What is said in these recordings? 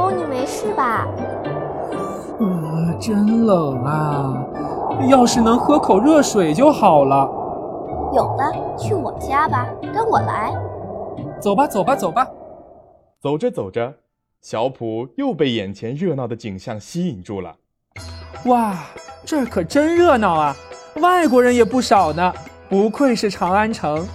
公，你没事吧？呃，真冷啊！要是能喝口热水就好了。有了，去我家吧，跟我来。走吧，走吧，走吧。走着走着，小普又被眼前热闹的景象吸引住了。哇，这儿可真热闹啊！外国人也不少呢，不愧是长安城。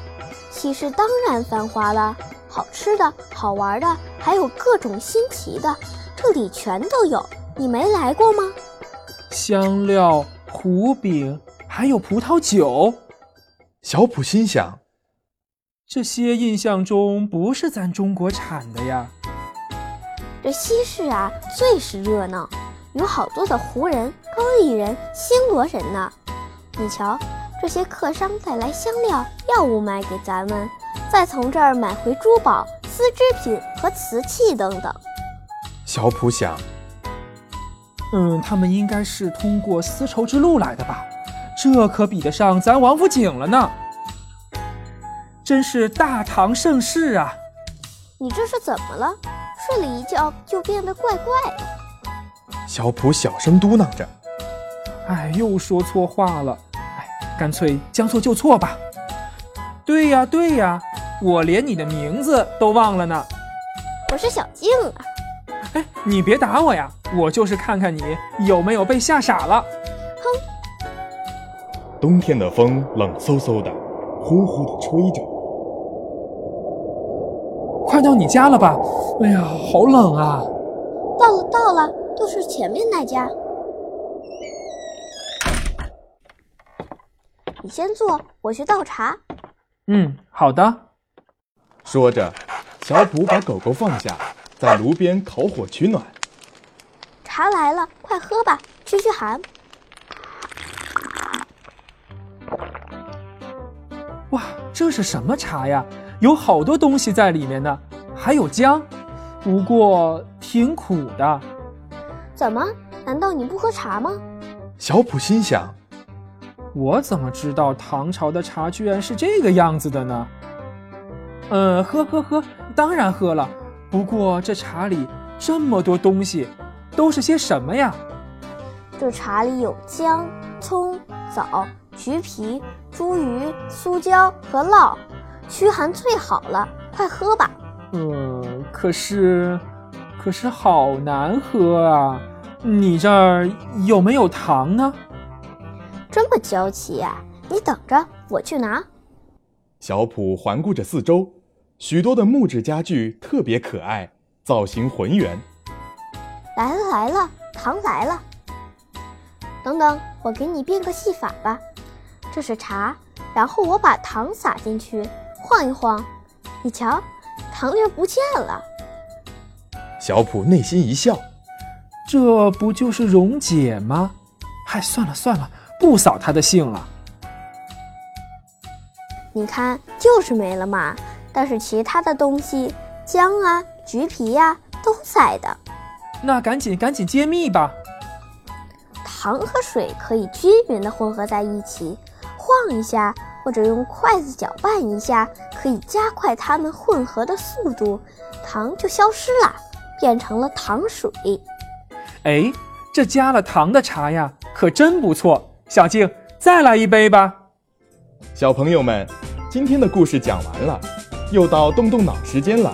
其实当然繁华了，好吃的、好玩的，还有各种新奇的，这里全都有。你没来过吗？香料、糊饼，还有葡萄酒。小普心想。这些印象中不是咱中国产的呀。这西市啊，最是热闹，有好多的胡人、高丽人、新罗人呢。你瞧，这些客商带来香料、药物卖给咱们，再从这儿买回珠宝、丝织品和瓷器等等。小普想，嗯，他们应该是通过丝绸之路来的吧？这可比得上咱王府井了呢。真是大唐盛世啊！你这是怎么了？睡了一觉就变得怪怪的。小普小声嘟囔着：“哎，又说错话了。哎，干脆将错就错吧。对呀，对呀，我连你的名字都忘了呢。我是小静啊。哎，你别打我呀！我就是看看你有没有被吓傻了。哼。冬天的风冷飕飕的，呼呼的吹着。快到你家了吧？哎呀，好冷啊！到了，到了，就是前面那家。你先坐，我去倒茶。嗯，好的。说着，小普把狗狗放下，在炉边烤火取暖。茶来了，快喝吧，驱驱寒。哇，这是什么茶呀？有好多东西在里面呢，还有姜，不过挺苦的。怎么？难道你不喝茶吗？小普心想：我怎么知道唐朝的茶居然是这个样子的呢？呃，喝喝喝，当然喝了。不过这茶里这么多东西，都是些什么呀？这茶里有姜、葱、枣、橘皮、茱萸、苏椒和酪。驱寒最好了，快喝吧。嗯，可是，可是好难喝啊！你这儿有没有糖呢？这么娇气呀！你等着，我去拿。小普环顾着四周，许多的木质家具特别可爱，造型浑圆。来了来了，糖来了。等等，我给你变个戏法吧。这是茶，然后我把糖撒进去。晃一晃，你瞧，糖粒不见了。小普内心一笑，这不就是溶解吗？嗨，算了算了，不扫他的兴了。你看，就是没了嘛。但是其他的东西，姜啊、橘皮呀，都在的。那赶紧赶紧揭秘吧。糖和水可以均匀的混合在一起，晃一下。或者用筷子搅拌一下，可以加快它们混合的速度，糖就消失了，变成了糖水。哎，这加了糖的茶呀，可真不错。小静，再来一杯吧。小朋友们，今天的故事讲完了，又到动动脑时间了。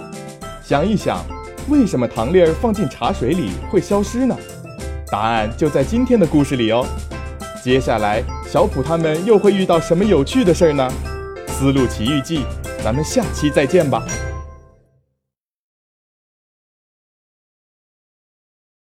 想一想，为什么糖粒儿放进茶水里会消失呢？答案就在今天的故事里哦。接下来，小普他们又会遇到什么有趣的事儿呢？《丝路奇遇记》，咱们下期再见吧。